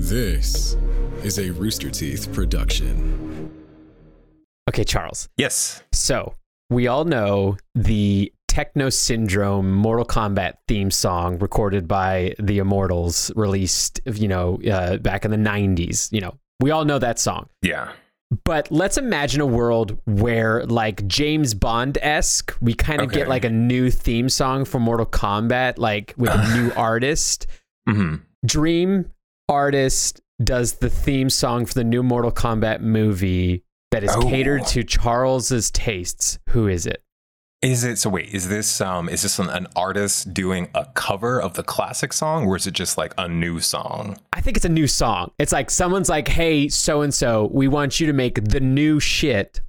This is a Rooster Teeth production. Okay, Charles. Yes. So we all know the Techno Syndrome Mortal Kombat theme song recorded by the Immortals, released, you know, uh, back in the 90s. You know, we all know that song. Yeah. But let's imagine a world where, like James Bond esque, we kind of Okay. get like a new theme song for Mortal Kombat, like with a new artist. hmm Dream artist does the theme song for the new Mortal Kombat movie that is Oh. catered to Charles's tastes. Who is it? Is it so? Wait, is this um is this an, an artist doing a cover of the classic song, or is it just like a new song? I think it's a new song. It's like someone's like, "Hey, so and so, we want you to make the new shit."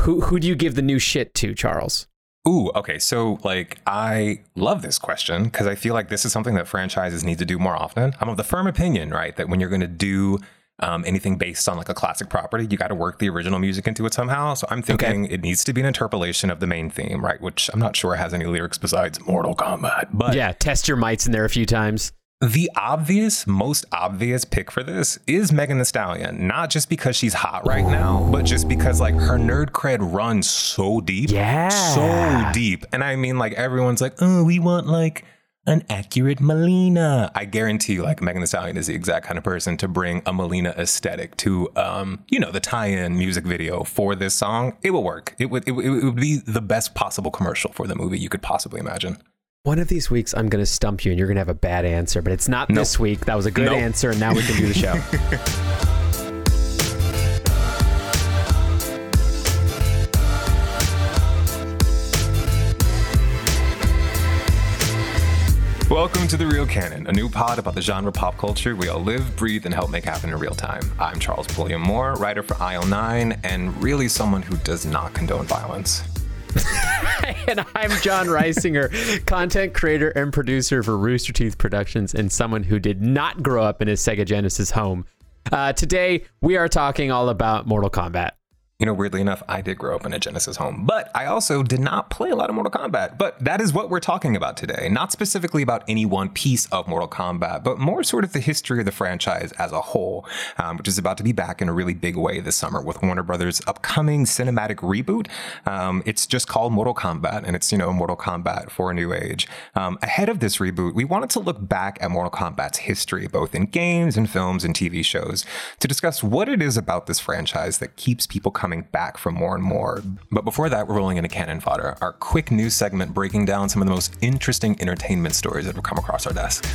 Who who do you give the new shit to, Charles? Ooh, okay. So like I love this question because I feel like this is something that franchises need to do more often. I'm of the firm opinion, right, that when you're going to do um, anything based on like a classic property, you got to work the original music into it somehow. So I'm thinking it needs to be an interpolation of the main theme, right? Which I'm not sure has any lyrics besides Mortal Kombat. But yeah, test your mites in there a few times. The obvious, most obvious pick for this is Megan Thee Stallion. Not just because she's hot right now, but just because like her nerd cred runs so deep. Yeah. So deep. And I mean, like everyone's like, oh, we want like an accurate Mileena. I guarantee you, like Megan Thee Stallion is the exact kind of person to bring a Mileena aesthetic to, um, you know, the tie-in music video for this song. It will work. It would, it, would- it would be the best possible commercial for the movie you could possibly imagine. One of these weeks, I'm going to stump you, and you're going to have a bad answer. But it's not Nope. this week. That was a good Nope. answer, and now we can do the show. Welcome to The Real Canon, a new pod about the genre pop culture we all live, breathe, and help make happen in real time. I'm Charles Pulliam-Moore, writer for io9, and really someone who does not condone violence. and I'm Jon Risinger, content creator and producer for Rooster Teeth Productions, and someone who did not grow up in a Sega Genesis home. Uh, today, we are talking all about Mortal Kombat. You know, weirdly enough, I did grow up in a Genesis home, but I also did not play a lot of Mortal Kombat. But that is what we're talking about today. Not specifically about any one piece of Mortal Kombat, but more sort of the history of the franchise as a whole, um, which is about to be back in a really big way this summer with Warner Brothers' upcoming cinematic reboot. Um, it's just called Mortal Kombat, and it's, you know, Mortal Kombat for a new age. Um, ahead of this reboot, we wanted to look back at Mortal Kombat's history, both in games and films and TV shows, to discuss what it is about this franchise that keeps people coming back for more and more. But before that, we're rolling into canon fodder, our quick news segment breaking down some of the most interesting entertainment stories that have come across our desk.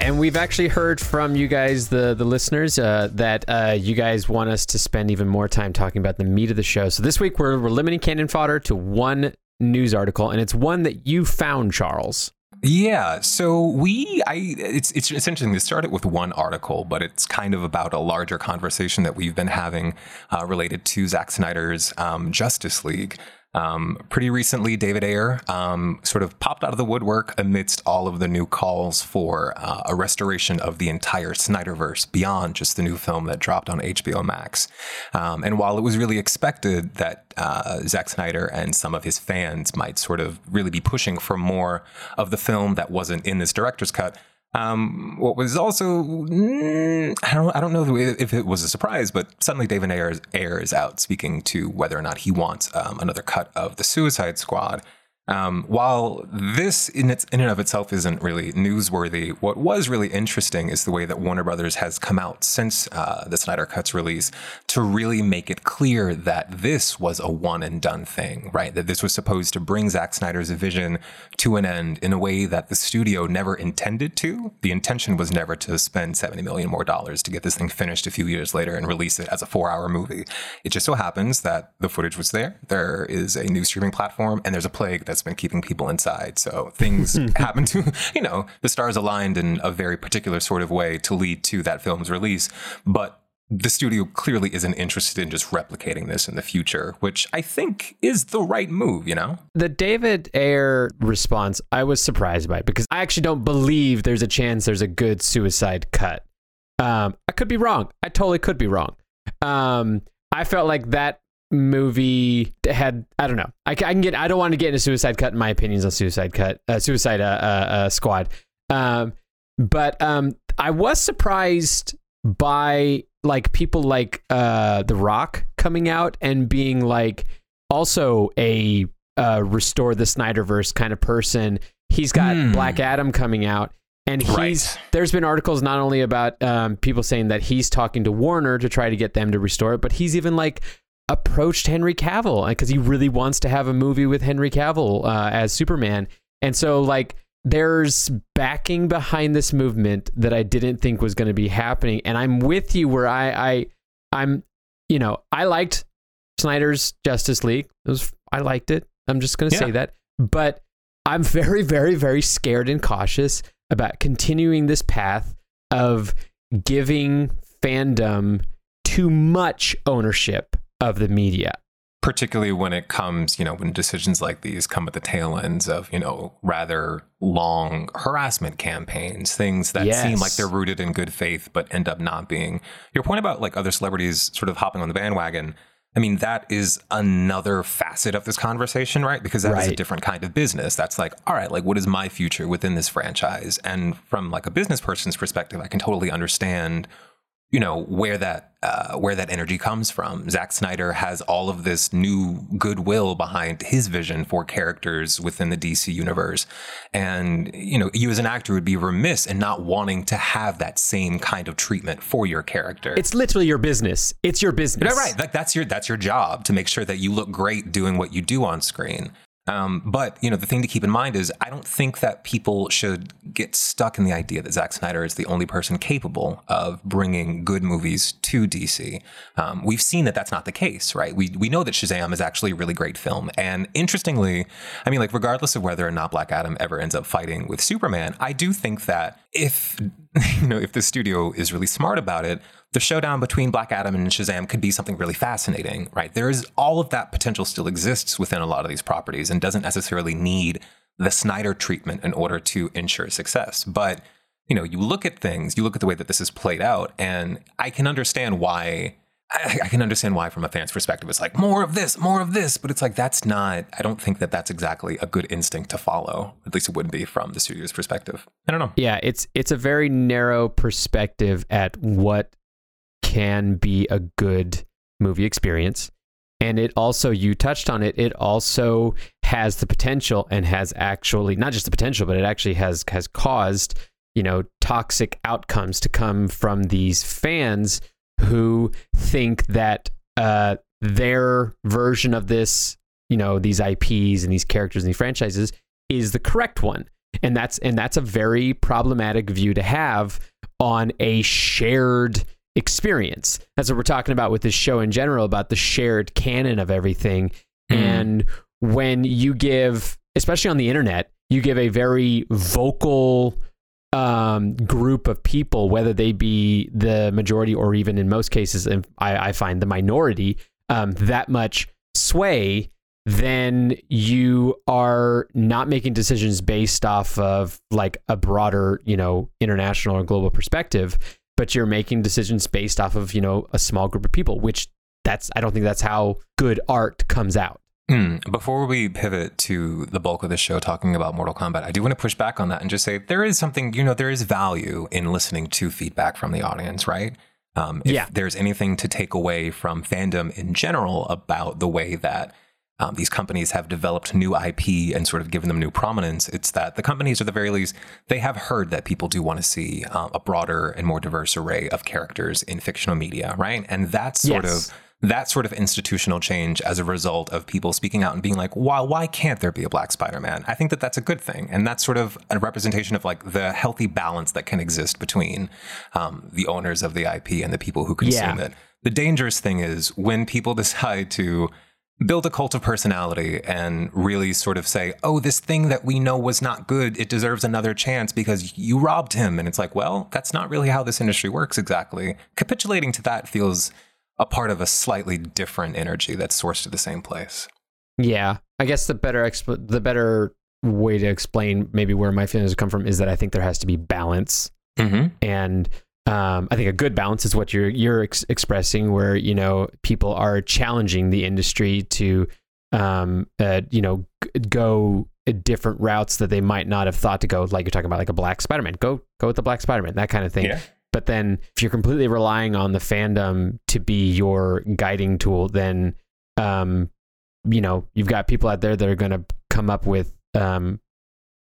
And we've actually heard from you guys, the the listeners, uh, that uh, you guys want us to spend even more time talking about the meat of the show. So this week we're, we're limiting canon fodder to one news article, and it's one that you found, Charles. Yeah, so we I it's it's interesting. This started with one article, but it's kind of about a larger conversation that we've been having uh, related to Zack Snyder's um, Justice League. Um, pretty recently, David Ayer um, sort of popped out of the woodwork amidst all of the new calls for uh, a restoration of the entire Snyderverse beyond just the new film that dropped on HBO Max. Um, and while it was really expected that uh, Zack Snyder and some of his fans might sort of really be pushing for more of the film that wasn't in this director's cut, um, what was also mm, I don't I don't know if it was a surprise, but suddenly David Ayer Ayer is out speaking to whether or not he wants um, another cut of the Suicide Squad. Um, while this in, its, in and of itself isn't really newsworthy, what was really interesting is the way that Warner Brothers has come out since uh, the Snyder Cut's release to really make it clear that this was a one and done thing, right? That this was supposed to bring Zack Snyder's vision to an end in a way that the studio never intended to. The intention was never to spend 70 million more dollars to get this thing finished a few years later and release it as a four hour movie. It just so happens that the footage was there. There is a new streaming platform and there's a plague that's been keeping people inside. So things happen to, you know, the stars aligned in a very particular sort of way to lead to that film's release. But the studio clearly isn't interested in just replicating this in the future, which I think is the right move, you know? The David Ayer response, I was surprised by because I actually don't believe there's a chance there's a good suicide cut. Um, I could be wrong. I totally could be wrong. Um, I felt like that movie had I don't know. I, I can get. I don't want to get into Suicide Cut. In my opinions on Suicide Cut, uh, Suicide uh, uh, uh, Squad. Um, but um, I was surprised by like people like uh, The Rock coming out and being like also a uh, restore the Snyderverse kind of person. He's got Hmm. Black Adam coming out. And he's Right. there's been articles not only about um, people saying that he's talking to Warner to try to get them to restore it, but he's even like approached Henry Cavill because he really wants to have a movie with Henry Cavill uh, as Superman. And so like there's backing behind this movement that I didn't think was going to be happening. And I'm with you where I, I I'm you know I liked Snyder's Justice League. It was I liked it. I'm just going to say that. But I'm very very very scared and cautious about continuing this path of giving fandom too much ownership of the media. particularly when it comes, you know, when decisions like these come at the tail ends of, you know, rather long harassment campaigns, things that seem like they're rooted in good faith but end up not being. Your point about like other celebrities sort of hopping on the bandwagon, I mean, that is another facet of this conversation, right? Because that is a different kind of business. That's like, all right, like what is my future within this franchise? And from like a business person's perspective, I can totally understand you know where that uh, where that energy comes from. Zack Snyder has all of this new goodwill behind his vision for characters within the DC universe, and you know you as an actor would be remiss in not wanting to have that same kind of treatment for your character. It's literally your business. It's your business. Right. Like that's your that's your job to make sure that you look great doing what you do on screen. Um, but you know the thing to keep in mind is I don't think that people should get stuck in the idea that Zack Snyder is the only person capable of bringing good movies to DC. Um, we've seen that that's not the case, right? We we know that Shazam is actually a really great film, and interestingly, I mean, like regardless of whether or not Black Adam ever ends up fighting with Superman, I do think that if you know if the studio is really smart about it, the showdown between Black Adam and Shazam could be something really fascinating, right? There is all of that potential still exists within a lot of these properties and doesn't necessarily need the Snyder treatment in order to ensure success. But, you know, you look at things, you look at the way that this is played out, and I can understand why. I, can understand why, from a fan's perspective, it's like more of this, more of this. But it's like that's not. I don't think that that's exactly a good instinct to follow. At least it wouldn't be from the studio's perspective. I don't know. Yeah, it's it's a very narrow perspective at what can be a good movie experience. And it also, you touched on it, it also has the potential and has actually not just the potential, but it actually has has caused, you know, toxic outcomes to come from these fans who think that uh, their version of this, you know, these IPs and these characters and these franchises is the correct one. And that's and that's a very problematic view to have on a shared experience. That's what we're talking about with this show in general about the shared canon of everything. Mm. And when you give, especially on the internet, you give a very vocal um, group of people, whether they be the majority or even in most cases, and I, I find the minority, um, that much sway, then you are not making decisions based off of like a broader, you know, international or global perspective, but you're making decisions based off of, you know, a small group of people, which that's, I don't think that's how good art comes out. Hmm. Before we pivot to the bulk of the show talking about Mortal Kombat, I do want to push back on that and just say there is something, you know, there is value in listening to feedback from the audience, right? Um, if Yeah. there's anything to take away from fandom in general about the way that um, these companies have developed new IP and sort of given them new prominence, it's that the companies, at the very least, they have heard that people do want to see um, a broader and more diverse array of characters in fictional media, right? And that's sort Yes. of that sort of institutional change as a result of people speaking out and being like, why, why can't there be a black Spider-Man? I think that that's a good thing. And that's sort of a representation of like the healthy balance that can exist between um, the owners of the IP and the people who consume Yeah. it. The dangerous thing is when people decide to build a cult of personality and really sort of say, oh, this thing that we know was not good, it deserves another chance because you robbed him. And it's like, well, that's not really how this industry works exactly. Capitulating to that feels a part of a slightly different energy that's sourced to the same place. Yeah, I guess the better expl- the better way to explain maybe where my feelings come from is that I think there has to be balance Mm-hmm. and um, I think a good balance is what you're you're ex- expressing, where you know people are challenging the industry to, um, uh, you know, g- go different routes that they might not have thought to go. Like you're talking about, like a Black Spider-Man, go go with the Black Spider-Man, that kind of thing. Yeah. But then, if you're completely relying on the fandom to be your guiding tool, then, um, you know, you've got people out there that are going to come up with um,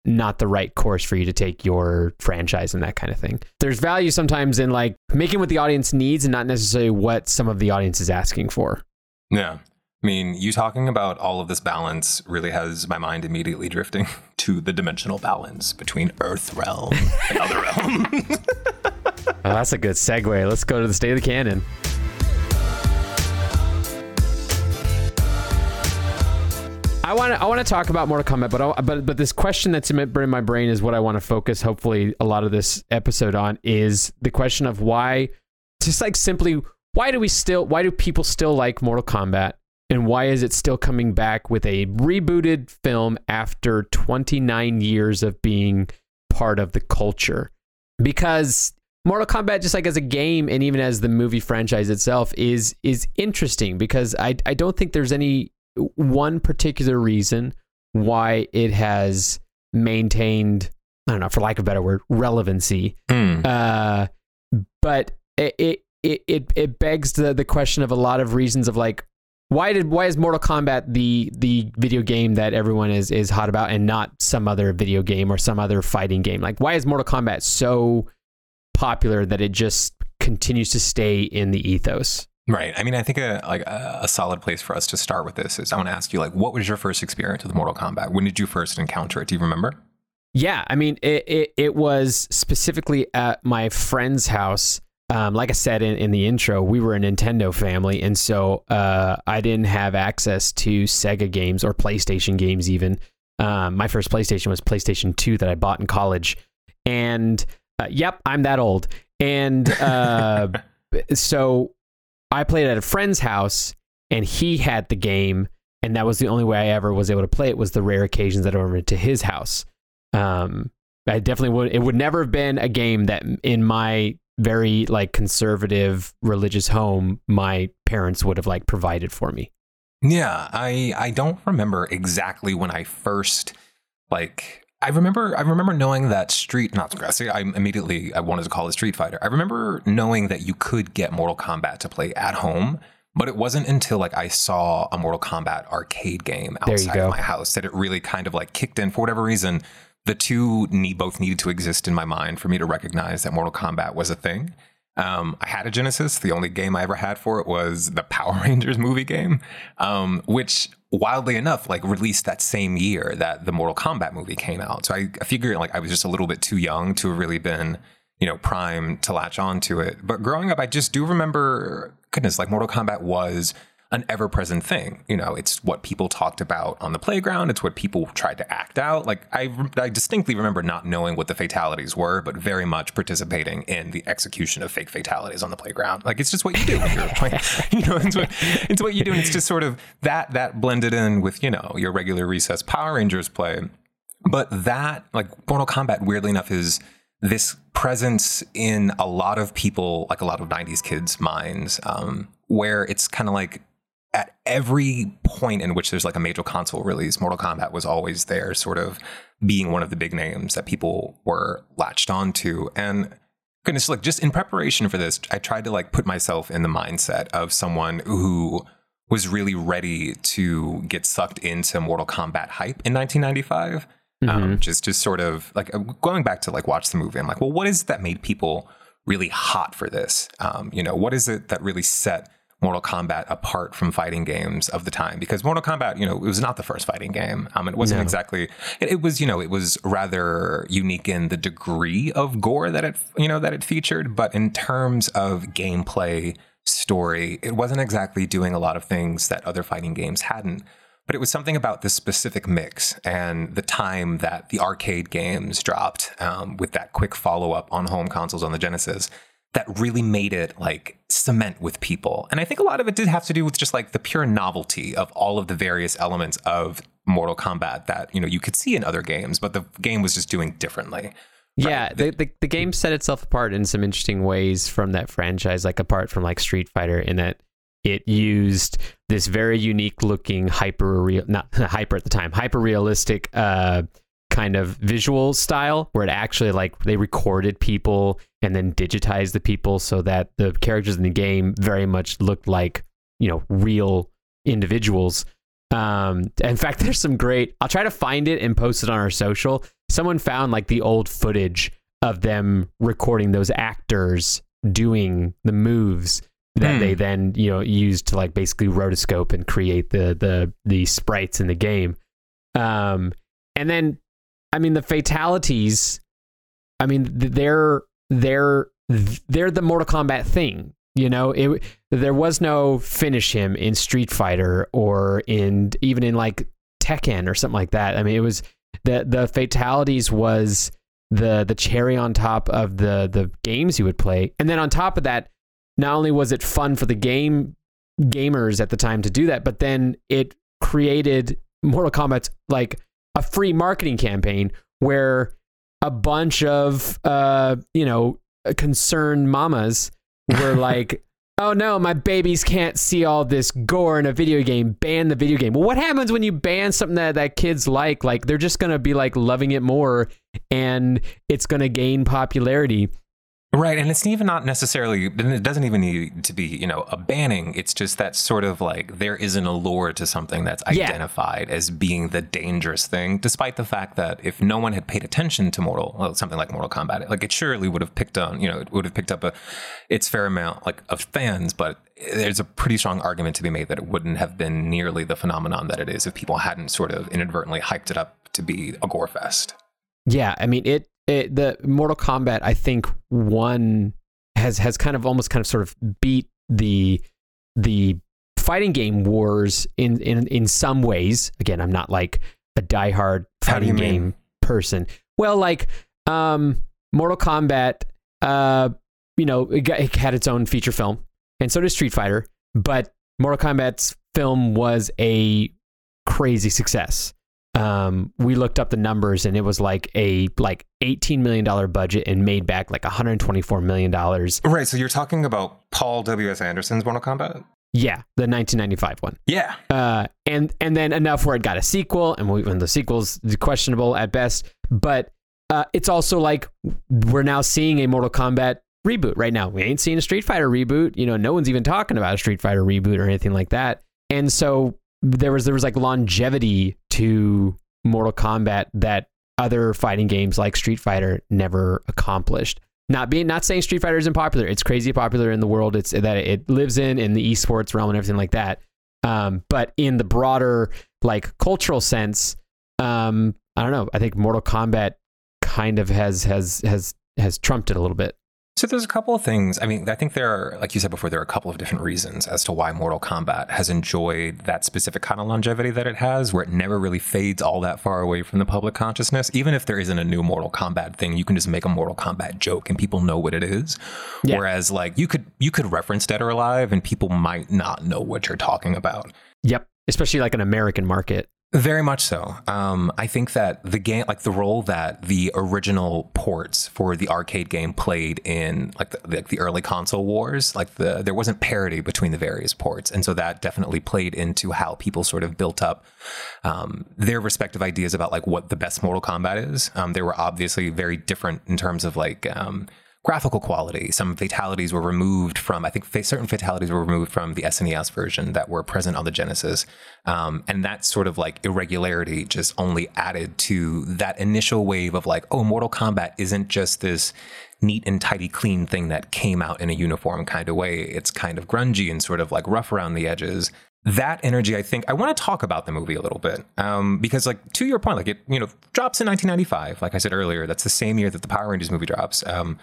not the right course for you to take your franchise and that kind of thing. There's value sometimes in like making what the audience needs and not necessarily what some of the audience is asking for. Yeah. I mean, you talking about all of this balance really has my mind immediately drifting to the dimensional balance between Earth realm and other realms. Oh, that's a good segue. Let's go to the state of the canon. I want to I want to talk about Mortal Kombat, but I, but but this question that's in my, in my brain is what I want to focus. Hopefully, a lot of this episode on is the question of why, just like simply, why do we still, why do people still like Mortal Kombat, and why is it still coming back with a rebooted film after 29 years of being part of the culture? Because Mortal Kombat, just like as a game and even as the movie franchise itself, is is interesting because I I don't think there's any one particular reason why it has maintained I don't know for lack of a better word relevancy. Hmm. Uh, but it it it it begs the the question of a lot of reasons of like why did why is Mortal Kombat the the video game that everyone is is hot about and not some other video game or some other fighting game? Like why is Mortal Kombat so popular that it just continues to stay in the ethos? Right. I mean, I think a like a, solid place for us to start with this is I want to ask you like, what was your first experience with Mortal Kombat? When did you first encounter it? Do you remember? Yeah, I mean, it it, it was specifically at my friend's house. Um, like I said in, in the intro, we were a Nintendo family, and so uh, I didn't have access to Sega games or PlayStation games. Even um, my first PlayStation was PlayStation Two that I bought in college, and uh, yep, I'm that old. And uh, so I played at a friend's house, and he had the game, and that was the only way I ever was able to play it. Was the rare occasions that I went to his house. Um, I definitely would. It would never have been a game that in my very like conservative religious home, my parents would have like provided for me. Yeah, I I don't remember exactly when I first like I remember I remember knowing that Street not see I immediately I wanted to call it Street Fighter. I remember knowing that you could get Mortal Kombat to play at home, but it wasn't until like I saw a Mortal Kombat arcade game outside of my house that it really kind of like kicked in for whatever reason. The two need both needed to exist in my mind for me to recognize that Mortal Kombat was a thing. Um, I had a Genesis. The only game I ever had for it was the Power Rangers movie game, um, which wildly enough, like released that same year that the Mortal Kombat movie came out. So I, I figured like I was just a little bit too young to have really been, you know, prime to latch on to it. But growing up, I just do remember, goodness, like Mortal Kombat was an ever present thing. You know, it's what people talked about on the playground. It's what people tried to act out. Like I, I distinctly remember not knowing what the fatalities were, but very much participating in the execution of fake fatalities on the playground. Like it's just what you do when you're playing. You know, it's what, it's what you do. And it's just sort of that, that blended in with, you know, your regular recess Power Rangers play. But that, like Mortal Kombat, weirdly enough, is this presence in a lot of people, like a lot of 90s kids' minds, um, where it's kind of like at every point in which there's like a major console release, Mortal Kombat was always there, sort of being one of the big names that people were latched onto. And goodness, like just in preparation for this, I tried to like put myself in the mindset of someone who was really ready to get sucked into Mortal Kombat hype in 1995. Um, just just sort of like uh, going back to like watch the movie. I'm like, well, what is it that made people really hot for this? Um, you know, what is it that really set Mortal Kombat apart from fighting games of the time? Because Mortal Kombat, you know, it was not the first fighting game. Um, it wasn't No. exactly. It, it was, you know, it was rather unique in the degree of gore that it, you know, that it featured. But in terms of gameplay, story, it wasn't exactly doing a lot of things that other fighting games hadn't. But it was something about this specific mix and the time that the arcade games dropped um, with that quick follow up on home consoles on the Genesis that really made it like cement with people. And I think a lot of it did have to do with just like the pure novelty of all of the various elements of Mortal Kombat that, you know, you could see in other games, but the game was just doing differently. Yeah, Right. the, the the game set itself apart in some interesting ways from that franchise, like apart from like Street Fighter, in that it used this very unique looking hyper real not hyper at the time, hyper realistic uh kind of visual style where it actually like they recorded people and then digitize the people so that the characters in the game very much looked like, you know, real individuals. Um, in fact, there's some great. I'll try to find it and post it on our social. Someone found like the old footage of them recording those actors doing the moves that Hmm. they then you know used to like basically rotoscope and create the the the sprites in the game. Um, and then I mean the fatalities. I mean they're they're they're the Mortal Kombat thing. You know, it there was no finish him in Street Fighter or in even in like Tekken or something like that. I mean, it was the the fatalities was the the cherry on top of the the games you would play, and then on top of that, not only was it fun for the game gamers at the time to do that, but then it created Mortal Kombat's like a free marketing campaign where a bunch of uh you know concerned mamas were like oh no my babies can't see all this gore in a video game. Ban the video game. Well what happens when you ban something that that kids like? Like they're just gonna be like loving it more and it's gonna gain popularity Right, and it's even not necessarily. It doesn't even need to be, you know, a banning. It's just that sort of like there is an allure to something that's Yeah. identified as being the dangerous thing, despite the fact that if no one had paid attention to Mortal, well, something like Mortal Kombat, like it surely would have picked on, you know, it would have picked up a its fair amount like of fans, but there's a pretty strong argument to be made that it wouldn't have been nearly the phenomenon that it is if people hadn't sort of inadvertently hyped it up to be a gore fest. Yeah, I mean it. It the Mortal Kombat I think one has has kind of almost kind of sort of beat the the fighting game wars in in in some ways. Again, I'm not like a diehard How do you fighting mean? game person. Well, like um Mortal Kombat uh you know, it, got, it had its own feature film and so did Street Fighter, but Mortal Kombat's film was a crazy success um, we looked up the numbers and it was like a like 18 million dollar budget and made back like 124 million dollars Right, so you're talking about Paul W. S. Anderson's Mortal Kombat. yeah the 1995 one Yeah, uh, and and then enough where it got a sequel and, we, and the sequel's questionable at best but uh, it's also like we're now seeing a mortal kombat reboot right now we ain't seeing a street fighter reboot you know no one's even talking about a street fighter reboot or anything like that and so there was there was like longevity to mortal kombat that other fighting games like street fighter never accomplished not being not saying street fighter isn't popular it's crazy popular in the world it's that it lives in in the esports realm and everything like that um, but in the broader like cultural sense, um, I don't know. I think Mortal Kombat kind of has has has has trumped it a little bit. So there's a couple of things. I mean, I think there are, like you said before, there are a couple of different reasons as to why Mortal Kombat has enjoyed that specific kind of longevity that it has, where it never really fades all that far away from the public consciousness. Even if there isn't a new Mortal Kombat thing, you can just make a Mortal Kombat joke and people know what it is. Yeah. Whereas, like you could you could reference Dead or Alive and people might not know what you're talking about. Yep, especially like an American market. Very much so. Um, I think that the game, like the role that the original ports for the arcade game played in like the, like the early console wars, like the there wasn't parity between the various ports, and so that definitely played into how people sort of built up um, their respective ideas about like what the best Mortal Kombat is. Um, they were obviously very different in terms of like. Graphical quality. Some fatalities were removed from, I think certain fatalities were removed from the SNES version that were present on the Genesis. Um, and that sort of like irregularity just only added to that initial wave of like, oh, Mortal Kombat isn't just this neat and tidy, clean thing that came out in a uniform kind of way. It's kind of grungy and sort of like rough around the edges. That energy, I think, I want to talk about the movie a little bit um, because, like, to your point, like it, you know, drops in 1995. Like I said earlier, that's the same year that the Power Rangers movie drops. Um,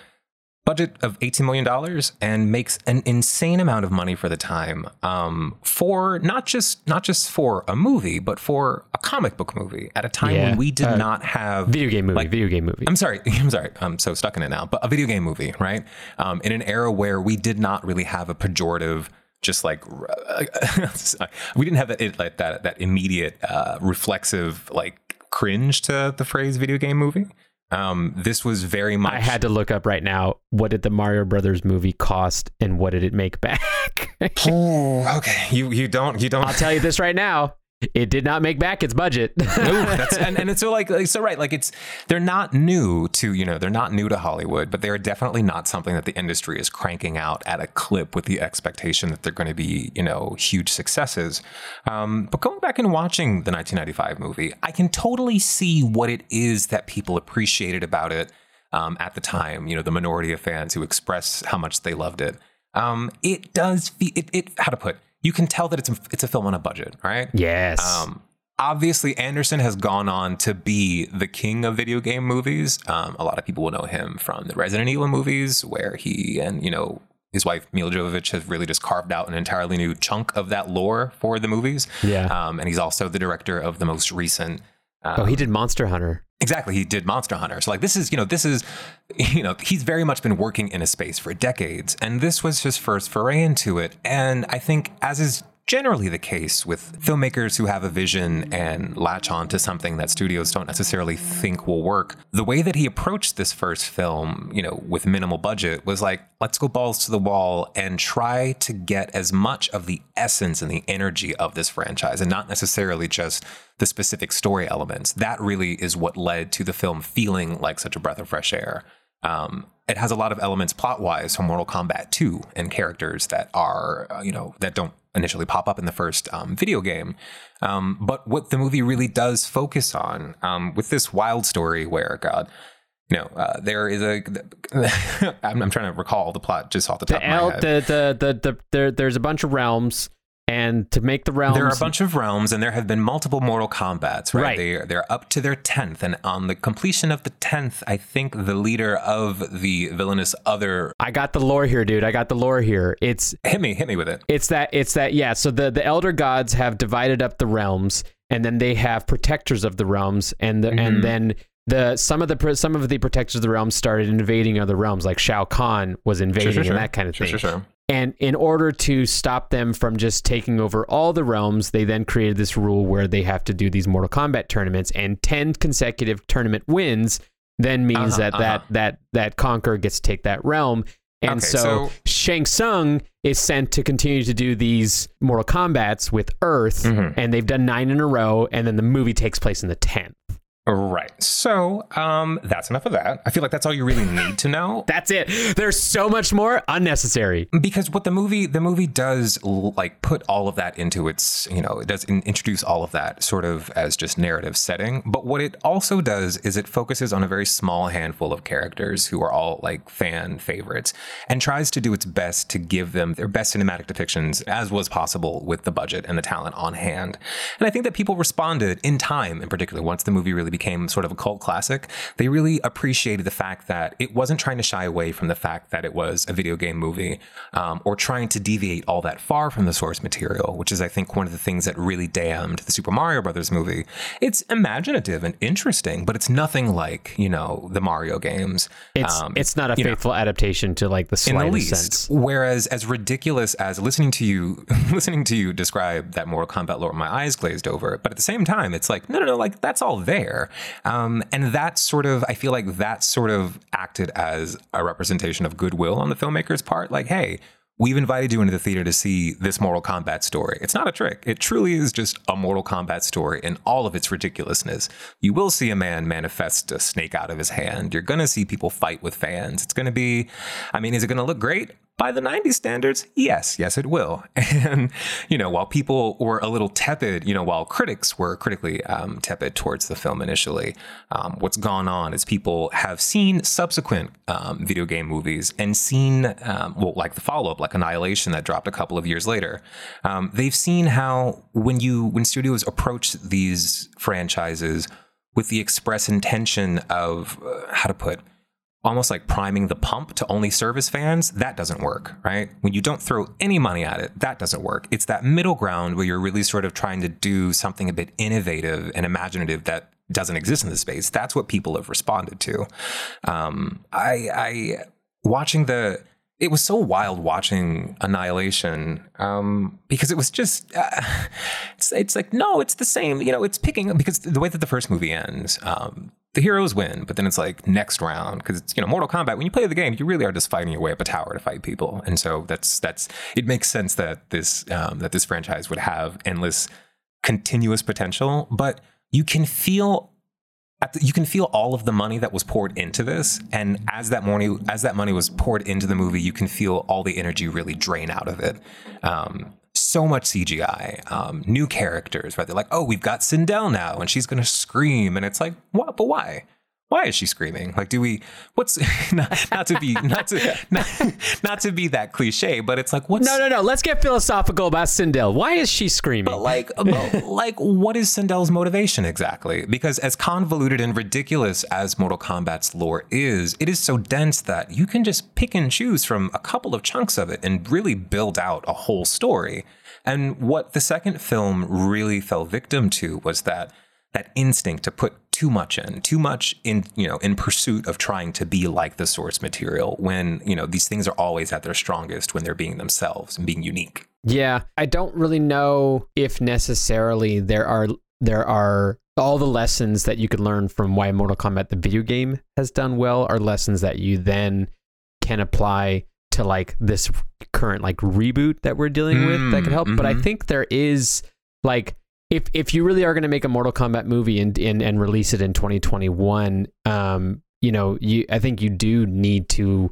budget of $18 million and makes an insane amount of money for the time um, for not just not just for a movie but for a comic book movie at a time Yeah. when we did Uh, not have Video game movie. Like- video game movie. I'm sorry. I'm sorry. I'm so stuck in it now. But a video game movie, right? Um, in an era where we did not really have a pejorative, just like we didn't have that like that that immediate uh, reflexive like cringe to the phrase video game movie. Um, this was very much. I had to look up right now. What did the Mario Brothers movie cost, and what did it make back? oh, okay. You you don't you don't. I'll tell you this right now. It did not make back its budget. no, that's and, and it's so like, like so right like it's they're not new to you know they're not new to Hollywood, but they're definitely not something that the industry is cranking out at a clip with the expectation that they're going to be you know huge successes. Um, but going back and watching the 1995 movie, I can totally see what it is that people appreciated about it um, at the time. You know, the minority of fans who express how much they loved it. Um, it does. Fe- it, it how to put you can tell that it's a, it's a film on a budget, right? Yes. Um, obviously, Anderson has gone on to be the king of video game movies. Um, a lot of people will know him from the Resident Evil movies, where he and you know his wife Milla Jovovich has really just carved out an entirely new chunk of that lore for the movies. Yeah. Um, and he's also the director of the most recent. Um, oh, he did Monster Hunter. Exactly. He did Monster Hunter. So like this is, you know, this is, you know, he's very much been working in a space for decades. And this was his first foray into it. And I think as is generally the case with filmmakers who have a vision and latch on to something that studios don't necessarily think will work. The way that he approached this first film, you know, with minimal budget was like, let's go balls to the wall and try to get as much of the essence and the energy of this franchise and not necessarily just the specific story elements. That really is what led to the film feeling like such a breath of fresh air. Um, it has a lot of elements plot wise from Mortal Kombat 2 and characters that are, uh, you know, that don't initially pop up in the first um, video game. Um, but what the movie really does focus on um, with this wild story where, God, you know, uh, there is a. I'm, I'm trying to recall the plot just off the top the of my head. The, the, the, the, there, there's a bunch of realms and to make the realms there are a bunch of realms and there have been multiple mortal combats right, right. They, they're up to their 10th and on the completion of the 10th i think the leader of the villainous other i got the lore here dude. I got the lore here. It's hit me hit me with it. It's that it's that yeah. So the the elder gods have divided up the realms and then they have protectors of the realms and the, mm-hmm. and then the some of the some of the protectors of the realms started invading other realms like shao kahn was invading sure, sure, and that kind of sure, thing. sure, sure. And in order to stop them from just taking over all the realms, they then created this rule where they have to do these Mortal Kombat tournaments, and ten consecutive tournament wins then means uh-huh, that uh-huh. that that that conqueror gets to take that realm. And okay, so, so, Shang Tsung is sent to continue to do these Mortal Kombats with Earth, mm-hmm. and they've done nine in a row, and then the movie takes place in the tenth. Right. So, um, that's enough of that. I feel like that's all you really need to know. that's it. There's so much more unnecessary. Because what the movie the movie does like put all of that into its, you know, it does in, introduce all of that sort of as just narrative setting, but what it also does is it focuses on a very small handful of characters who are all like fan favorites and tries to do its best to give them their best cinematic depictions as was possible with the budget and the talent on hand. And I think that people responded in time in particular once the movie really became sort of a cult classic, they really appreciated the fact that it wasn't trying to shy away from the fact that it was a video game movie um, or trying to deviate all that far from the source material, which is, I think, one of the things that really damned the Super Mario Brothers movie. It's imaginative and interesting, but it's nothing like, you know, the Mario games. It's, um, it's not a faithful know, adaptation to like the slightest in the least. sense. Whereas, as ridiculous as listening to you, listening to you describe that Mortal Kombat lore, my eyes glazed over. But at the same time, it's like, no, no, no, like that's all there. Um, and that sort of, I feel like that sort of acted as a representation of goodwill on the filmmaker's part. Like, hey, we've invited you into the theater to see this Mortal Kombat story. It's not a trick. It truly is just a Mortal Kombat story in all of its ridiculousness. You will see a man manifest a snake out of his hand. You're going to see people fight with fans. It's going to be, I mean, is it going to look great? By the 90s standards, yes, yes, it will. And, you know, while people were a little tepid, you know, while critics were critically um, tepid towards the film initially, um, what's gone on is people have seen subsequent um, video game movies and seen, um, well, like the follow up, like Annihilation that dropped a couple of years later. Um, they've seen how when you, when studios approach these franchises with the express intention of, uh, how to put, almost like priming the pump to only service fans, that doesn't work, right? When you don't throw any money at it, that doesn't work. It's that middle ground where you're really sort of trying to do something a bit innovative and imaginative that doesn't exist in the space. That's what people have responded to. Um, I, I watching the it was so wild watching Annihilation um, because it was just uh, it's, it's like no, it's the same. You know, it's picking because the way that the first movie ends, um, the heroes win, but then it's like next round because it's you know Mortal Kombat. When you play the game, you really are just fighting your way up a tower to fight people, and so that's that's it makes sense that this um, that this franchise would have endless continuous potential, but you can feel the, you can feel all of the money that was poured into this, and as that money as that money was poured into the movie, you can feel all the energy really drain out of it. Um, so much CGI, um, new characters, right? They're like, oh, we've got Sindel now, and she's going to scream, and it's like, what? But why? why is she screaming? Like, do we? What's not, not to be not to not, not, to be that cliche, but it's like, what's no, no, no. Let's get philosophical about Sindel. Why is she screaming? But like, but like, what is Sindel's motivation exactly? Because as convoluted and ridiculous as Mortal Kombat's lore is, it is so dense that you can just pick and choose from a couple of chunks of it and really build out a whole story. And what the second film really fell victim to was that that instinct to put too much in, too much in, you know, in pursuit of trying to be like the source material when, you know, these things are always at their strongest when they're being themselves and being unique. Yeah, I don't really know if necessarily there are there are all the lessons that you could learn from why Mortal Kombat the video game has done well are lessons that you then can apply to like this current like reboot that we're dealing mm, with that could help. Mm-hmm. But I mm-hmm. think there is like if if you really are going to make a Mortal Kombat movie and, and and release it in 2021, um, you know, you I think you do need to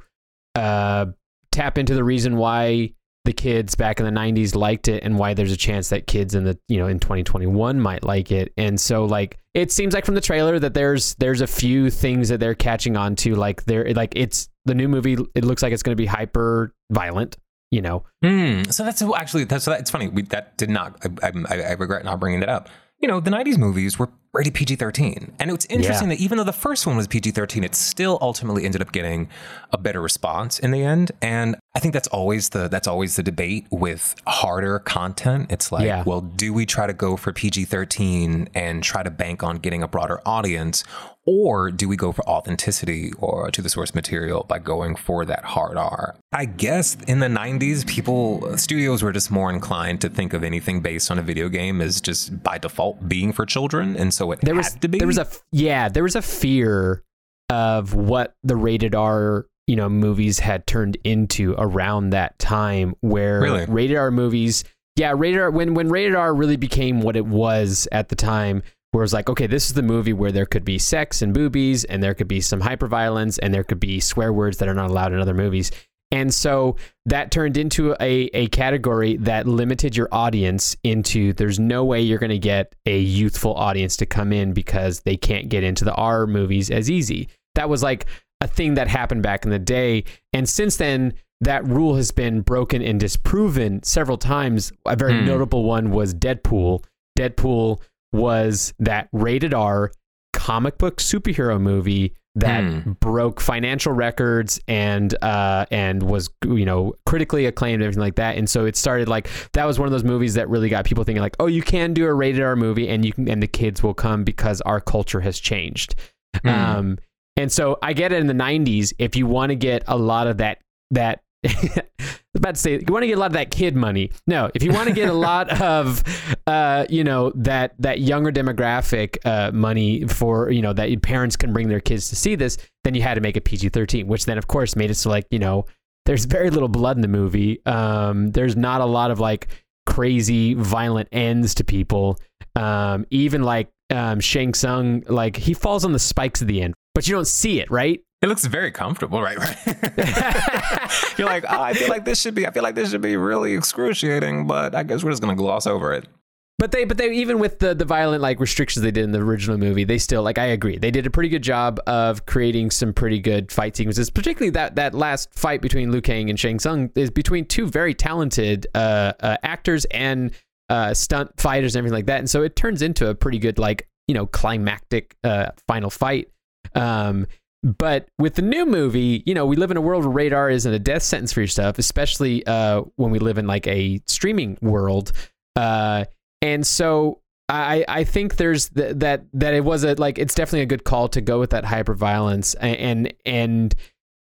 uh, tap into the reason why the kids back in the 90s liked it and why there's a chance that kids in the you know in 2021 might like it and so like it seems like from the trailer that there's there's a few things that they're catching on to like they're like it's the new movie it looks like it's going to be hyper violent you know. Mm, so that's actually that's it's funny. We, that did not. I, I, I regret not bringing that up. You know, the '90s movies were rated PG 13. And it's interesting yeah. that even though the first one was PG 13, it still ultimately ended up getting a better response in the end. And I think that's always the that's always the debate with harder content. It's like, yeah. well, do we try to go for PG 13 and try to bank on getting a broader audience? Or do we go for authenticity or to the source material by going for that hard R? I guess in the 90s, people, studios were just more inclined to think of anything based on a video game as just by default being for children. And so it there was, to be. There was a, yeah, there was a fear of what the rated R you know movies had turned into around that time where really? rated R movies yeah rated R when when rated R really became what it was at the time where it was like okay this is the movie where there could be sex and boobies and there could be some hyper violence and there could be swear words that are not allowed in other movies and so that turned into a, a category that limited your audience into there's no way you're going to get a youthful audience to come in because they can't get into the R movies as easy. That was like a thing that happened back in the day. And since then, that rule has been broken and disproven several times. A very mm. notable one was Deadpool. Deadpool was that rated R comic book superhero movie that hmm. broke financial records and uh, and was you know critically acclaimed and everything like that. And so it started like that was one of those movies that really got people thinking like, oh, you can do a rated R movie and you can and the kids will come because our culture has changed. Hmm. Um, and so I get it in the 90s if you want to get a lot of that that about to say you want to get a lot of that kid money. No, if you want to get a lot of uh, you know that that younger demographic uh, money for you know that parents can bring their kids to see this, then you had to make it PG-13, which then of course made it so like, you know, there's very little blood in the movie. Um, there's not a lot of like crazy violent ends to people. Um, even like um, Shang Tsung, like he falls on the spikes at the end but you don't see it, right? It looks very comfortable, right? right? You're like, oh, I feel like this should be, I feel like this should be really excruciating, but I guess we're just gonna gloss over it. But they, but they, even with the the violent like restrictions they did in the original movie, they still like I agree they did a pretty good job of creating some pretty good fight sequences. Particularly that that last fight between Liu Kang and Shang Tsung is between two very talented uh, uh, actors and uh, stunt fighters and everything like that, and so it turns into a pretty good like you know climactic uh, final fight um, but with the new movie, you know, we live in a world where rated R isn't a death sentence for your stuff, especially uh, when we live in like a streaming world. Uh, and so I, I think there's th- that that it was a like it's definitely a good call to go with that hyper violence and and,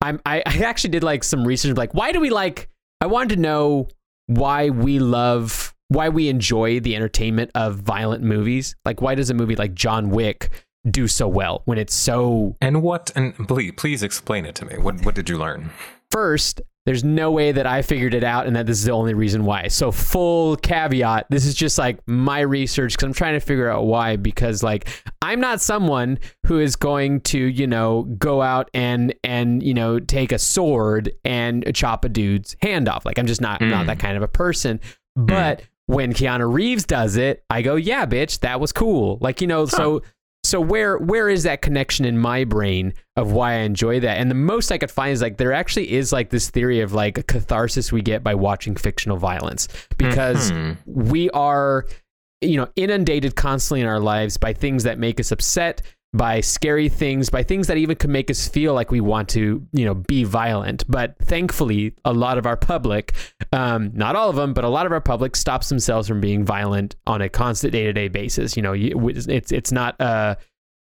I'm I, I actually did like some research like why do we like I wanted to know why we love why we enjoy the entertainment of violent movies like why does a movie like John Wick do so well when it's so And what? And please, please explain it to me. What What did you learn? first there's no way that I figured it out and that this is the only reason why. So full caveat, this is just like my research cuz I'm trying to figure out why because like I'm not someone who is going to, you know, go out and and you know, take a sword and chop a dude's hand off. Like I'm just not not that mm. kind of a person. Mm. But when Keanu Reeves does it, I go, "Yeah, bitch, that was cool." Like, you know, so so where where is that connection in my brain of why I enjoy that? And the most I could find is like there actually is like this theory of like a catharsis we get by watching fictional violence because mm-hmm. we are you know inundated constantly in our lives by things that make us upset by scary things by things that even could make us feel like we want to you know be violent but thankfully a lot of our public um, not all of them but a lot of our public stops themselves from being violent on a constant day-to-day basis you know it's it's not uh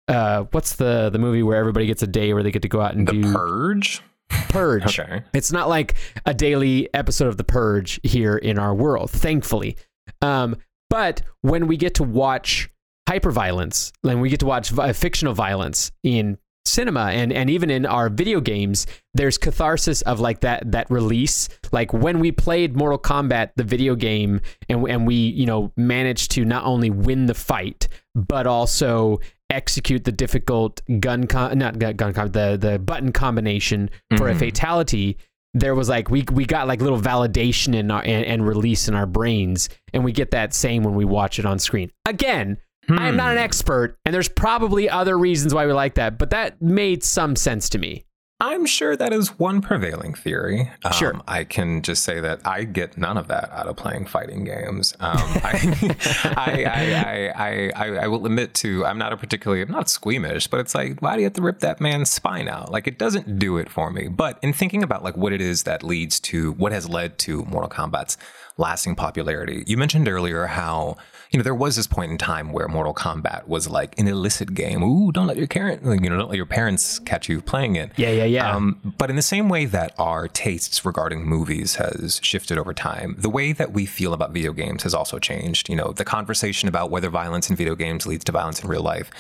uh what's the the movie where everybody gets a day where they get to go out and The do Purge. purge Okay. it's not like a daily episode of The Purge here in our world, thankfully. Um, but when we get to watch hyperviolence, and we get to watch vi- fictional violence in cinema and, and even in our video games, there's catharsis of like that that release. Like when we played Mortal Kombat, the video game, and and we you know managed to not only win the fight but also execute the difficult gun con- not gun, com- the the button combination for a Mhm. fatality there was like we we got like little validation in our and, and release in our brains and we get that same when we watch it on screen again i am not an expert and there's probably other reasons why we like that but that made some sense to me I'm sure that is one prevailing theory. Um, Sure. I can just say that I get none of that out of playing fighting games. Um, I, I, I, I, I, I will admit to, I'm not a particularly, I'm not squeamish, but it's like, why do you have to rip that man's spine out? Like, it doesn't do it for me. But in thinking about like what it is that leads to, what has led to Mortal Kombat's lasting popularity, you mentioned earlier how, you know, there was this point in time where Mortal Kombat was like an illicit game. Ooh, don't let your parent, you know, don't let your parents catch you playing it. yeah yeah yeah Um, but in the same way that our tastes regarding movies has shifted over time, the way that we feel about video games has also changed. You know, the conversation about whether violence in video games leads to violence in real life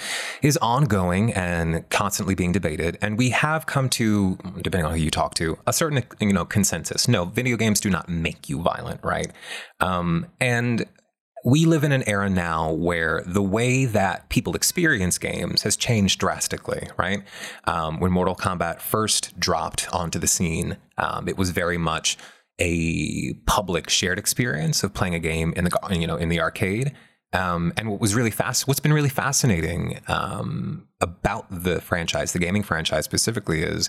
is ongoing and constantly being debated. And we have come to, depending on who you talk to, a certain you know consensus. No, video games do not make you violent, right? Um, and we live in an era now where the way that people experience games has changed drastically, right? Um, when Mortal Kombat first dropped onto the scene, um, it was very much a public shared experience of playing a game in the you know in the arcade. Um, and what was really fast, what's been really fascinating um, about the franchise, the gaming franchise specifically, is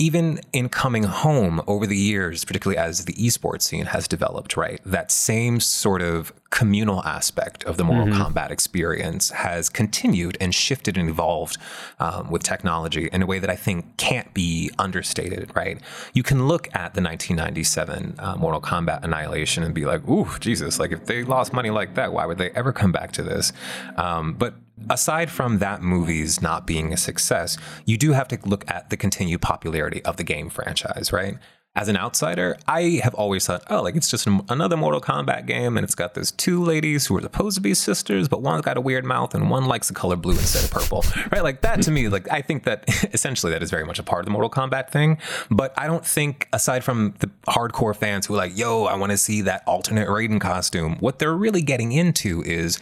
even in coming home over the years, particularly as the esports scene has developed, right? That same sort of communal aspect of the Mortal Kombat experience has continued and shifted and evolved um, with technology in a way that I think can't be understated, right? You can look at the 1997 uh, Mortal Kombat Annihilation and be like, ooh, Jesus, like if they lost money like that, why would they ever come back to this? Um, but aside from that movie's not being a success, you do have to look at the continued popularity of the game franchise, right? As an outsider, I have always thought, oh, like it's just another Mortal Kombat game, and it's got those two ladies who are supposed to be sisters, but one's got a weird mouth and one likes the color blue instead of purple, right? Like that to me, like I think that essentially that is very much a part of the Mortal Kombat thing. But I don't think, aside from the hardcore fans who are like, yo, I want to see that alternate Raiden costume, what they're really getting into is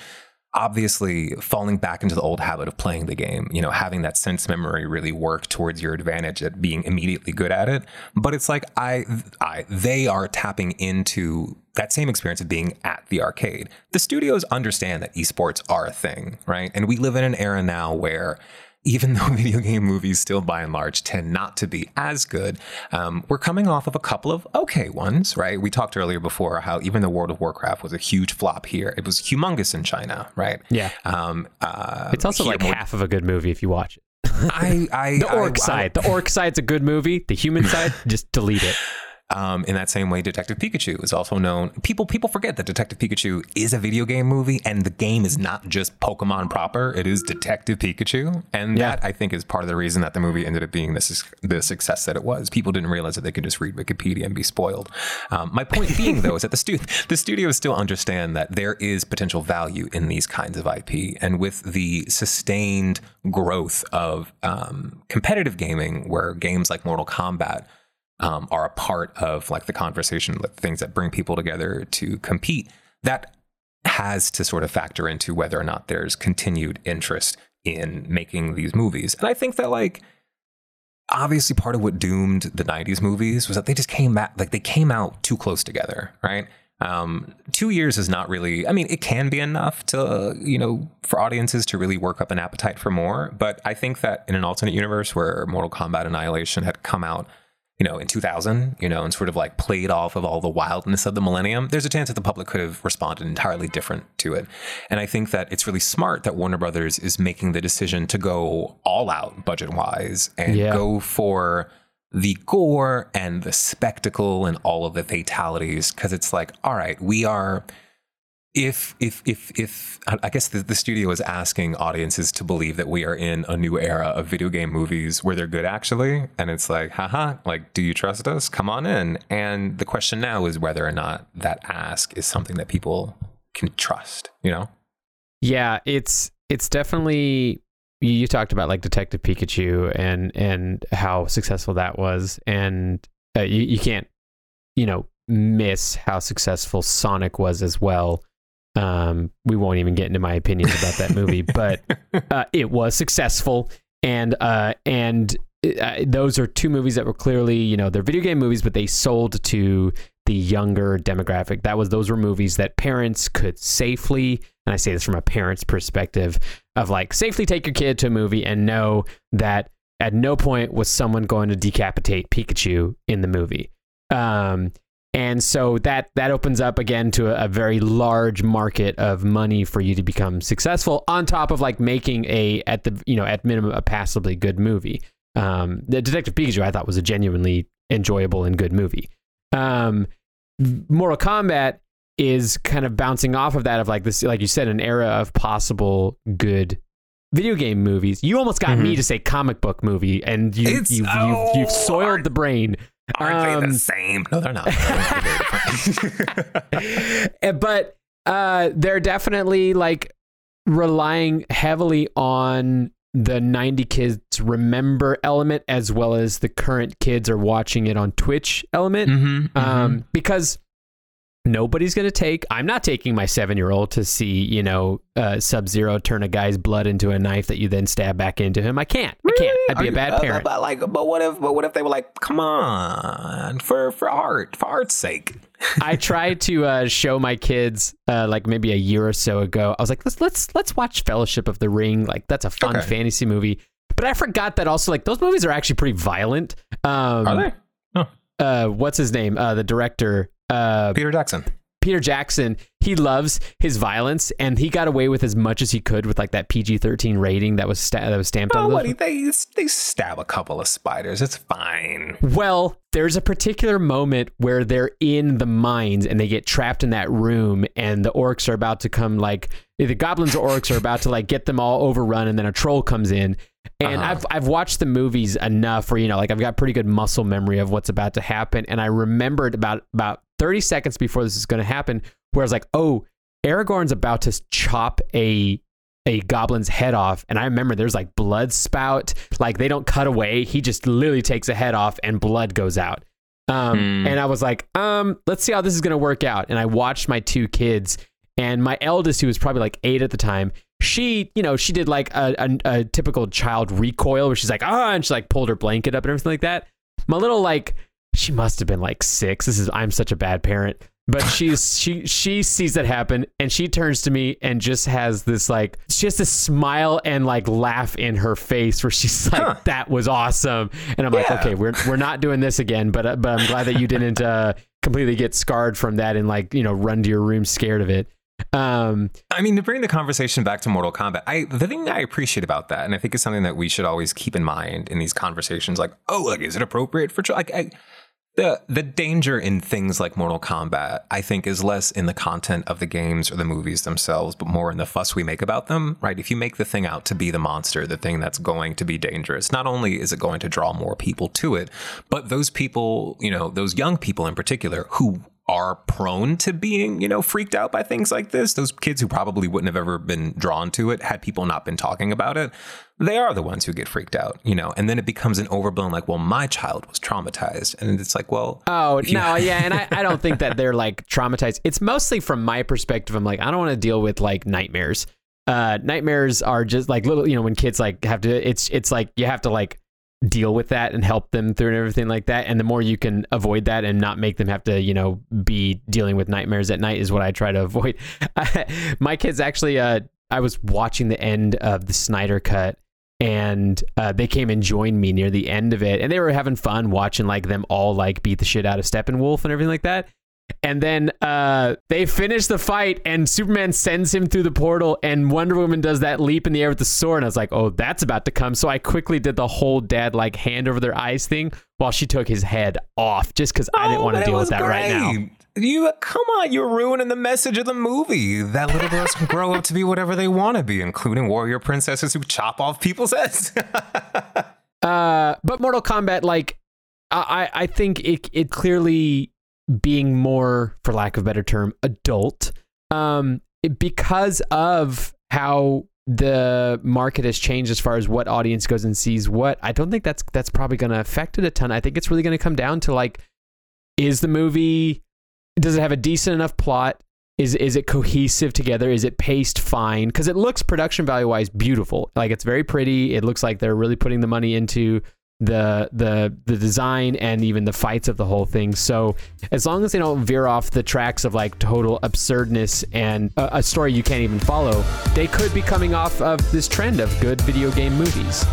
obviously falling back into the old habit of playing the game, you know, having that sense memory really work towards your advantage at being immediately good at it. But it's like I I they are tapping into that same experience of being at the arcade. The studios understand that esports are a thing, right? And we live in an era now where even though video game movies still by and large tend not to be as good, um, we're coming off of a couple of okay ones, right? We talked earlier before how even the World of Warcraft was a huge flop here. It was humongous in China, right? Yeah. Um, uh, it's also like more- half of a good movie if you watch it I, I, the orc I- side the orc side's a good movie the human side just delete it Um, in that same way, Detective Pikachu is also known. People people forget that Detective Pikachu is a video game movie, and the game is not just Pokemon proper. It is Detective Pikachu, and Yeah. that I think is part of the reason that the movie ended up being the, suc- the success that it was. People didn't realize that they could just read Wikipedia and be spoiled. Um, my point being, though, is that the, stu- the studios still understand that there is potential value in these kinds of IP, and with the sustained growth of um, competitive gaming, where games like Mortal Kombat um, are a part of like the conversation, like things that bring people together to compete. That has to sort of factor into whether or not there's continued interest in making these movies. And I think that like obviously part of what doomed the 90s movies was that they just came back like they came out too close together, right? Um, two years is not really, I mean, it can be enough to, you know, for audiences to really work up an appetite for more. But I think that in an alternate universe where Mortal Kombat Annihilation had come out you know, in 2000, you know, and sort of like played off of all the wildness of the millennium, there's a chance that the public could have responded entirely different to it. And I think that it's really smart that Warner Brothers is making the decision to go all out budget wise and Yeah. go for the gore and the spectacle and all of the fatalities. Cause it's like, all right, we are. If if if if I guess the, the studio is asking audiences to believe that we are in a new era of video game movies where they're good actually, and it's like, haha, like, do you trust us? Come on in. And the question now is whether or not that ask is something that people can trust. You know? Yeah, it's it's definitely you, you talked about like Detective Pikachu and and how successful that was, and uh, you you can't you know miss how successful Sonic was as well. Um, we won't even get into my opinions about that movie, but uh, it was successful, and uh, and uh, those are two movies that were clearly you know they're video game movies, but they sold to the younger demographic. That was those were movies that parents could safely, and I say this from a parent's perspective, of like safely take your kid to a movie and know that at no point was someone going to decapitate Pikachu in the movie. Um, and so that that opens up again to a, a very large market of money for you to become successful on top of like making a at the you know at minimum a passably good movie. Um the detective pikachu i thought was a genuinely enjoyable and good movie. Um mortal kombat is kind of bouncing off of that of like this like you said an era of possible good video game movies. You almost got me to say comic book movie and you, you've, oh, you've, you've soiled the brain Aren't they Um, the same? No, they're not. They're very different. But uh, they're definitely like relying heavily on the 90 kids remember element as well as the current kids are watching it on Twitch element. Mhm, mhm. Um, because nobody's going to take, I'm not taking my seven year old to see, you know, uh, Sub Zero turn a guy's blood into a knife that you then stab back into him. I can't. I can't. I'd Are be a bad uh, parent. But like, but what if? But what if they were like, come on, for for art, for art's sake. I tried to uh, show my kids uh, like maybe a year or so ago. I was like, let's let's let's watch Fellowship of the Ring. Like that's a fun Okay. fantasy movie. But I forgot that also like those movies are actually pretty violent. Um, Are they? Oh, Uh, what's his name? Uh, the director. Uh, Peter Jackson. Peter Jackson, he loves his violence, and he got away with as much as he could with like that PG thirteen rating that was sta- that was stamped Oh, on. what? They they stab a couple of spiders. It's fine. Well, there's a particular moment where they're in the mines and they get trapped in that room, and the orcs are about to come, like the goblins or orcs are about to like get them all overrun, and then a troll comes in. And Uh-huh. I've I've watched the movies enough where you know, like I've got pretty good muscle memory of what's about to happen, and I remembered about about 30 seconds before this is going to happen, where I was like, oh, Aragorn's about to chop a a goblin's head off and i remember there's like blood spout like they don't cut away he just literally takes a head off and blood goes out. Um, Hmm. and i was like um, let's see how this is going to work out. And i watched my two kids and my eldest who was probably like eight at the time she you know she did like a, a, a typical child recoil where she's like ah and she like pulled her blanket up and everything like that. My little like she must have been like six this is i'm such a bad parent but she's she she sees that happen and she turns to me and just has this like she has this smile and like laugh in her face where she's like Huh. that was awesome and i'm like okay we're we're not doing this again but uh, but i'm glad that you didn't uh completely get scarred from that and like you know run to your room scared of it um I mean, to bring the conversation back to Mortal Kombat, I the thing I appreciate about that, and I think is something that we should always keep in mind in these conversations, like, oh, like, is it appropriate for? Like, I, the the danger in things like Mortal Kombat, I think, is less in the content of the games or the movies themselves, but more in the fuss we make about them. Right? If you make the thing out to be the monster, the thing that's going to be dangerous, not only is it going to draw more people to it, but those people, you know, those young people in particular who are prone to being, you know, freaked out by things like this. Those kids who probably wouldn't have ever been drawn to it had people not been talking about it. They are the ones who get freaked out, you know, and then it becomes an overblown, like, well, my child was traumatized. And it's like, well, oh, no, yeah. And I, I don't think that they're like traumatized. It's mostly from my perspective. I'm like, I don't want to deal with like nightmares. Uh, nightmares are just like little, you know, when kids like have to, it's, it's like you have to like, deal with that and help them through and everything like that. And the more you can avoid that and not make them have to, you know, be dealing with nightmares at night is what I try to avoid. My kids actually, uh, I was watching the end of the Snyder cut and uh, they came and joined me near the end of it and they were having fun watching like them all like beat the shit out of Steppenwolf and everything like that. And then uh, they finish the fight, and Superman sends him through the portal, and Wonder Woman does that leap in the air with the sword. And I was like, oh, that's about to come. So I quickly did the whole dad like hand over their eyes thing while she took his head off, just because I didn't want to deal with that great. right now. You come on, you're ruining the message of the movie. That little girls can grow up to be whatever they want to be, including warrior princesses who chop off people's heads. uh, but Mortal Kombat, like, I I think it it clearly being more, for lack of a better term, adult, um, because of how the market has changed as far as what audience goes and sees what. I don't think that's that's probably going to affect it a ton. I think it's really going to come down to like, is the movie does it have a decent enough plot? Is is it cohesive together? Is it paced fine? Because it looks production value wise beautiful. Like it's very pretty. It looks like they're really putting the money into the the the design and even the fights of the whole thing. So as long as they don't veer off the tracks of like total absurdness and a, a, story you can't even follow, they could be coming off of this trend of good video game movies.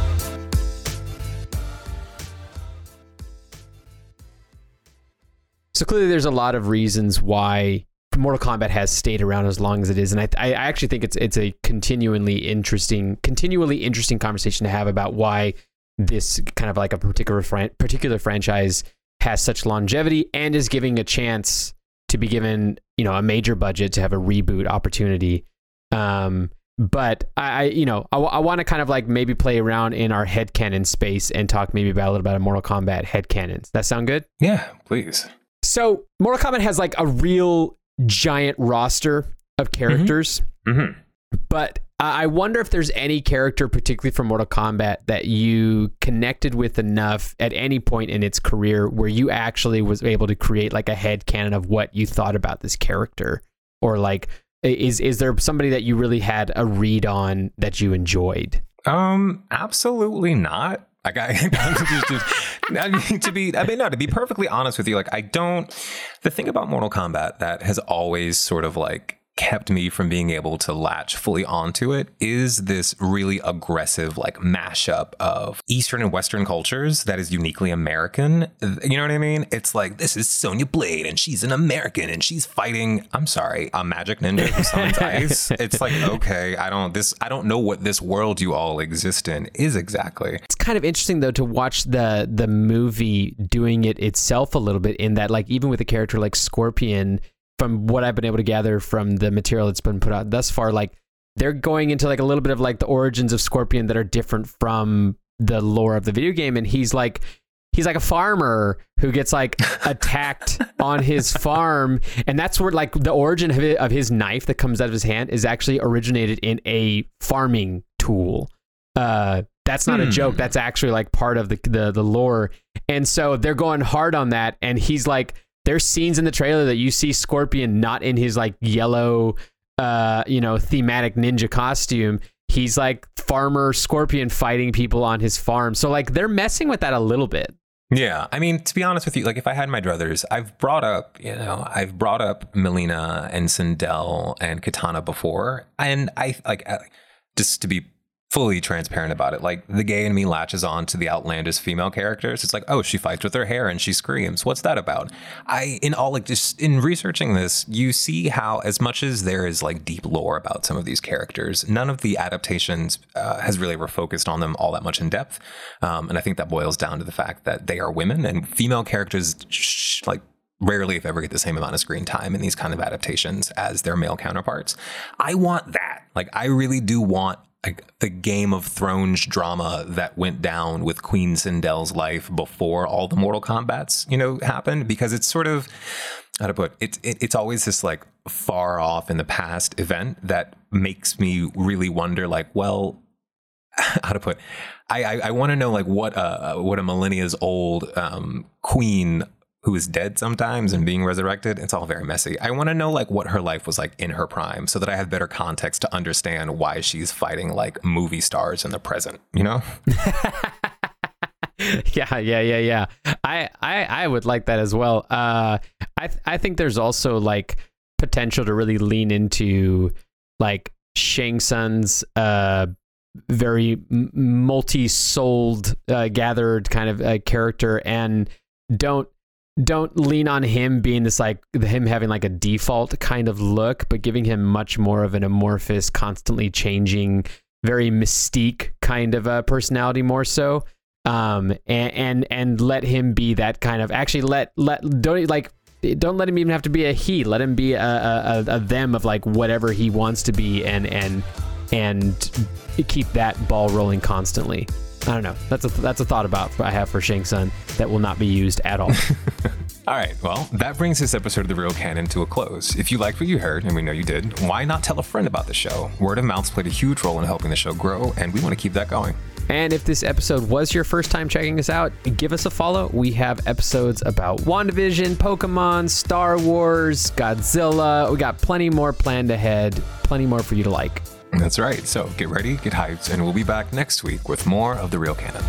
So clearly, there's a lot of reasons why Mortal Kombat has stayed around as long as it is, and I, I actually think it's it's a continually interesting, continually interesting conversation to have about why this kind of like a particular fran- particular franchise has such longevity and is giving a chance to be given you know a major budget to have a reboot opportunity um, but I, you know, I, I want to kind of like maybe play around in our head canon space and talk maybe about a little bit of Mortal Kombat head canons. That sound good? Yeah, please. So Mortal Kombat has like a real giant roster of characters, mm-hmm. Mm-hmm. but I wonder if there's any character, particularly from Mortal Kombat, that you connected with enough at any point in its career where you actually was able to create like a head canon of what you thought about this character, or like is is there somebody that you really had a read on that you enjoyed? Um, absolutely not. Like I, I mean, to be, I mean, no, to be perfectly honest with you, like I don't. The thing about Mortal Kombat that has always sort of like kept me from being able to latch fully onto it is this really aggressive like mashup of eastern and western cultures that is uniquely american. You know what i mean? It's like this is sonya blade and she's an american and she's fighting i'm sorry a magic ninja who summons ice. It's like okay i don't this i don't know what this world you all exist in is exactly. It's kind of interesting though to watch the the movie doing it itself a little bit in that like even with a character like scorpion from what I've been able to gather from the material that's been put out thus far, like they're going into like a little bit of like the origins of Scorpion that are different from the lore of the video game. And he's like, he's like a farmer who gets like attacked on his farm. And that's where like the origin of, it, of his knife that comes out of his hand is actually originated in a farming tool. Uh that's not hmm. a joke. That's actually like part of the, the the lore. And so they're going hard on that. And he's like there's scenes in the trailer that you see Scorpion not in his like yellow, uh, you know, thematic ninja costume. He's like farmer Scorpion fighting people on his farm. So like they're messing with that a little bit. Yeah, I mean, to be honest with you, like if I had my druthers, I've brought up, you know, I've brought up Mileena and Sindel and Katana before, and I like just to be fully transparent about it. Like the gay in me latches on to the outlandish female characters. It's like, oh, she fights with her hair and she screams. What's that about? I in all like just in researching this, you see how as much as there is like deep lore about some of these characters, none of the adaptations uh, has really refocused on them all that much in depth. Um, and I think that boils down to the fact that they are women and female characters sh- like rarely if ever get the same amount of screen time in these kind of adaptations as their male counterparts. I want that. Like I really do want like the Game of Thrones drama that went down with Queen Sindel's life before all the Mortal Kombat's, you know, happened because it's sort of how to put it, it it's always this like far off in the past event that makes me really wonder like, well, how to put I I, I want to know like what uh what a millennia's old um queen who is dead sometimes and being resurrected. It's all very messy. I want to know like what her life was like in her prime so that I have better context to understand why she's fighting like movie stars in the present, you know? yeah, yeah, yeah, yeah. I, I I would like that as well. Uh I I think there's also like potential to really lean into like Shang Tsung's uh very multi-souled uh, gathered kind of uh, character and don't don't lean on him being this like him having like a default kind of look, but giving him much more of an amorphous, constantly changing, very mystique kind of a personality more so. Um, and, and and let him be that kind of actually let let don't like don't let him even have to be a he. Let him be a, a, a them of like whatever he wants to be, and and and keep that ball rolling constantly. I don't know. That's a that's a thought about I have for Shang Tsung that will not be used at all. all right. Well, that brings this episode of the Real Canon to a close. If you liked what you heard, and we know you did, why not tell a friend about the show? Word of mouth's played a huge role in helping the show grow, and we want to keep that going. And if this episode was your first time checking us out, give us a follow. We have episodes about WandaVision, Pokemon, Star Wars, Godzilla. We got plenty more planned ahead, plenty more for you to like. That's right. So get ready, get hyped, and we'll be back next week with more of The Real Canon.